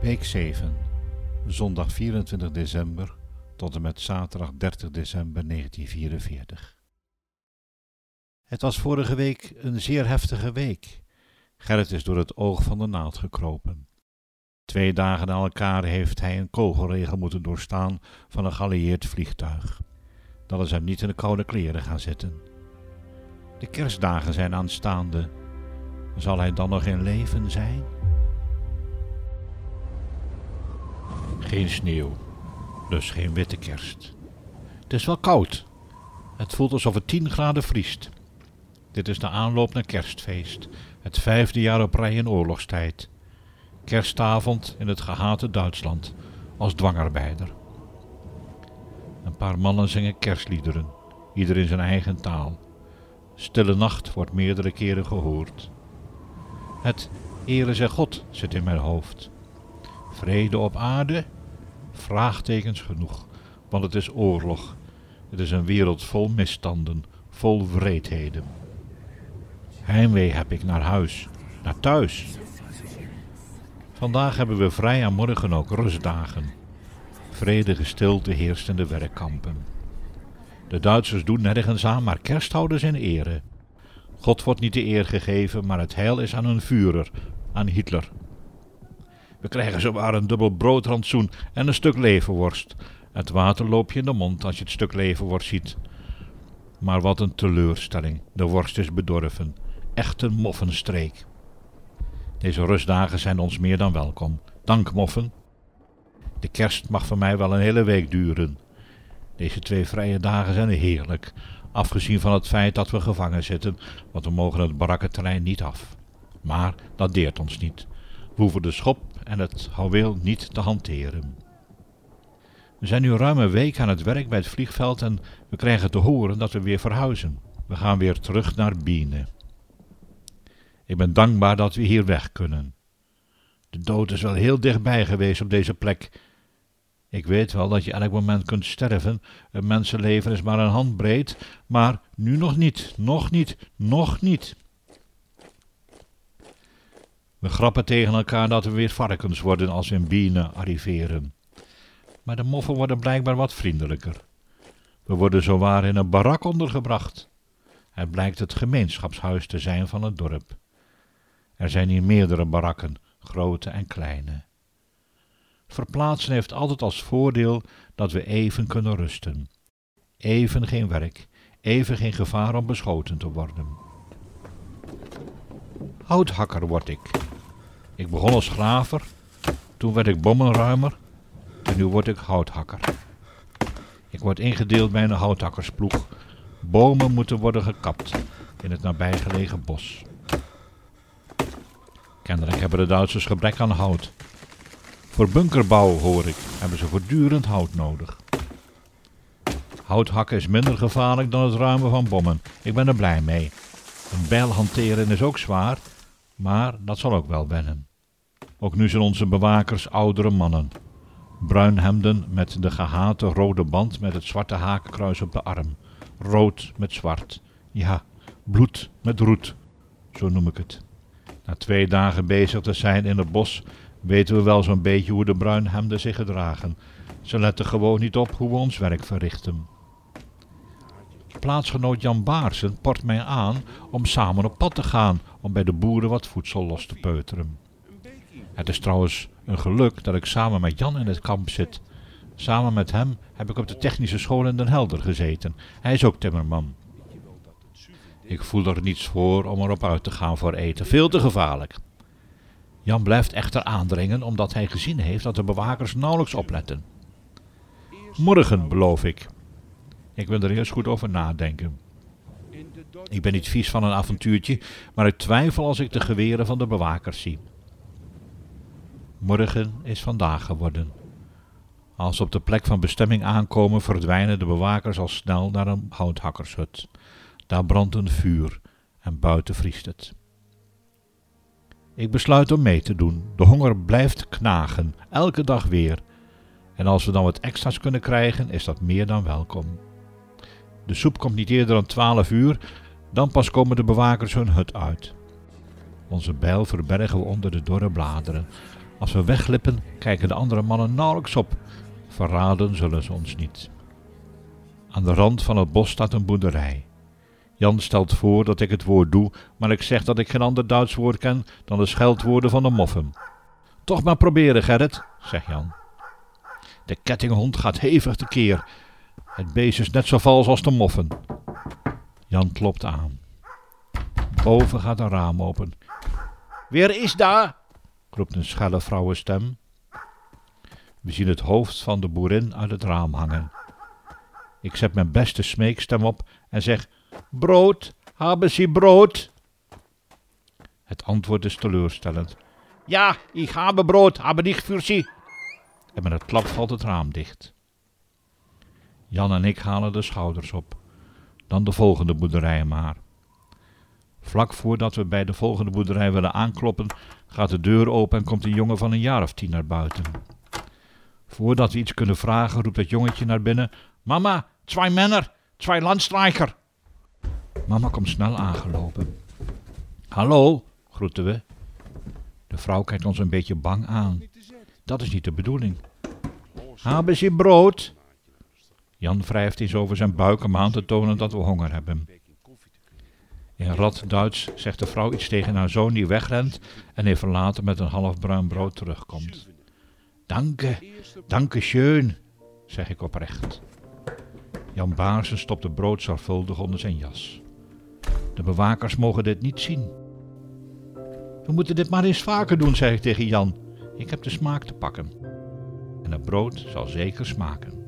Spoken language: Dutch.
Week 7, zondag 24 december tot en met zaterdag 30 december 1944. Het was vorige week een zeer heftige week. Gerrit is door het oog van de naald gekropen. Twee dagen na elkaar heeft hij een kogelregel moeten doorstaan van een geallieerd vliegtuig. Dat is hem niet in de koude kleren gaan zitten. De kerstdagen zijn aanstaande. Zal hij dan nog in leven zijn? Geen sneeuw, dus geen witte kerst. Het is wel koud. Het voelt alsof het 10 graden vriest. Dit is de aanloop naar kerstfeest, het vijfde jaar op rij in oorlogstijd. Kerstavond in het gehate Duitsland, als dwangarbeider. Een paar mannen zingen kerstliederen, ieder in zijn eigen taal. Stille nacht wordt meerdere keren gehoord. Het Ere zij God zit in mijn hoofd. Vrede op aarde? Vraagtekens genoeg, want het is oorlog. Het is een wereld vol misstanden, vol wreedheden. Heimwee heb ik naar huis, naar thuis. Vandaag hebben we vrij en morgen ook rustdagen. Vredige stilte heerst in de werkkampen. De Duitsers doen nergens aan, maar kerst houden ze in ere. God wordt niet de eer gegeven, maar het heil is aan een vurer, aan Hitler. We krijgen zowaar een dubbel broodrantsoen en een stuk leverworst. Het water loopt je in de mond als je het stuk leverworst ziet. Maar wat een teleurstelling, de worst is bedorven. Echt een moffenstreek. Deze rustdagen zijn ons meer dan welkom. Dank moffen. De kerst mag voor mij wel een hele week duren. Deze twee vrije dagen zijn heerlijk, afgezien van het feit dat we gevangen zitten, want we mogen het barakkenterrein niet af. Maar dat deert ons niet. Hoeven de schop en het houweel niet te hanteren. We zijn nu ruim een week aan het werk bij het vliegveld en we krijgen te horen dat we weer verhuizen. We gaan weer terug naar Bienen. Ik ben dankbaar dat we hier weg kunnen. De dood is wel heel dichtbij geweest op deze plek. Ik weet wel dat je elk moment kunt sterven. Een mensenleven is maar een handbreed, maar nu nog niet, nog niet, nog niet. We grappen tegen elkaar dat we weer varkens worden als we in Bienen arriveren. Maar de moffen worden blijkbaar wat vriendelijker. We worden zowaar in een barak ondergebracht. Het blijkt het gemeenschapshuis te zijn van het dorp. Er zijn hier meerdere barakken, grote en kleine. Verplaatsen heeft altijd als voordeel dat we even kunnen rusten. Even geen werk, even geen gevaar om beschoten te worden. Houthakker word ik. Ik begon als graver, toen werd ik bommenruimer en nu word ik houthakker. Ik word ingedeeld bij een houthakkersploeg. Bomen moeten worden gekapt in het nabijgelegen bos. Kennelijk hebben de Duitsers gebrek aan hout. Voor bunkerbouw, hoor ik, hebben ze voortdurend hout nodig. Houthakken is minder gevaarlijk dan het ruimen van bommen. Ik ben er blij mee. Een bijl hanteren is ook zwaar, maar dat zal ook wel wennen. Ook nu zijn onze bewakers oudere mannen. Bruinhemden met de gehate rode band met het zwarte hakenkruis op de arm. Rood met zwart. Ja, bloed met roet. Zo noem ik het. Na twee dagen bezig te zijn in het bos weten we wel zo'n beetje hoe de bruinhemden zich gedragen. Ze letten gewoon niet op hoe we ons werk verrichten. Plaatsgenoot Jan Baarsen port mij aan om samen op pad te gaan om bij de boeren wat voedsel los te peuteren. Het is trouwens een geluk dat ik samen met Jan in het kamp zit. Samen met hem heb ik op de technische school in Den Helder gezeten. Hij is ook timmerman. Ik voel er niets voor om erop uit te gaan voor eten. Veel te gevaarlijk. Jan blijft echter aandringen omdat hij gezien heeft dat de bewakers nauwelijks opletten. Morgen, beloof ik. Ik wil er eerst goed over nadenken. Ik ben niet vies van een avontuurtje, maar ik twijfel als ik de geweren van de bewakers zie. Morgen is vandaag geworden. Als ze op de plek van bestemming aankomen, verdwijnen de bewakers al snel naar een houthakkershut. Daar brandt een vuur en buiten vriest het. Ik besluit om mee te doen. De honger blijft knagen, elke dag weer. En als we dan wat extra's kunnen krijgen, is dat meer dan welkom. De soep komt niet eerder dan twaalf uur, dan pas komen de bewakers hun hut uit. Onze bijl verbergen we onder de dorre bladeren. Als we wegglippen, kijken de andere mannen nauwelijks op. Verraden zullen ze ons niet. Aan de rand van het bos staat een boerderij. Jan stelt voor dat ik het woord doe, maar ik zeg dat ik geen ander Duits woord ken dan de scheldwoorden van de moffen. Toch maar proberen, Gerrit, zegt Jan. De kettinghond gaat hevig tekeer. Het beest is net zo vals als de moffen. Jan klopt aan. Boven gaat een raam open. Weer is daar? roept een schelle vrouwenstem. We zien het hoofd van de boerin uit het raam hangen. Ik zet mijn beste smeekstem op en zeg: Brood, hebben ze brood? Het antwoord is teleurstellend. Ja, ik habe brood, aber nicht für Sie. En met een klap valt het raam dicht. Jan en ik halen de schouders op. Dan de volgende boerderij maar. Vlak voordat we bij de volgende boerderij willen aankloppen, gaat de deur open en komt een jongen van een jaar of tien naar buiten. Voordat we iets kunnen vragen, roept het jongetje naar binnen: Mama, twee mannen, twee landstrijker. Mama komt snel aangelopen. Hallo, groeten we. De vrouw kijkt ons een beetje bang aan. Dat is niet de bedoeling. Hebben ze brood? Jan wrijft eens over zijn buik om aan te tonen dat we honger hebben. In rad Duits zegt de vrouw iets tegen haar zoon die wegrent en even later met een half bruin brood terugkomt. Danke, danke schön, zeg ik oprecht. Jan Baarsen stopt het brood zorgvuldig onder zijn jas. De bewakers mogen dit niet zien. We moeten dit maar eens vaker doen, zeg ik tegen Jan. Ik heb de smaak te pakken. En het brood zal zeker smaken.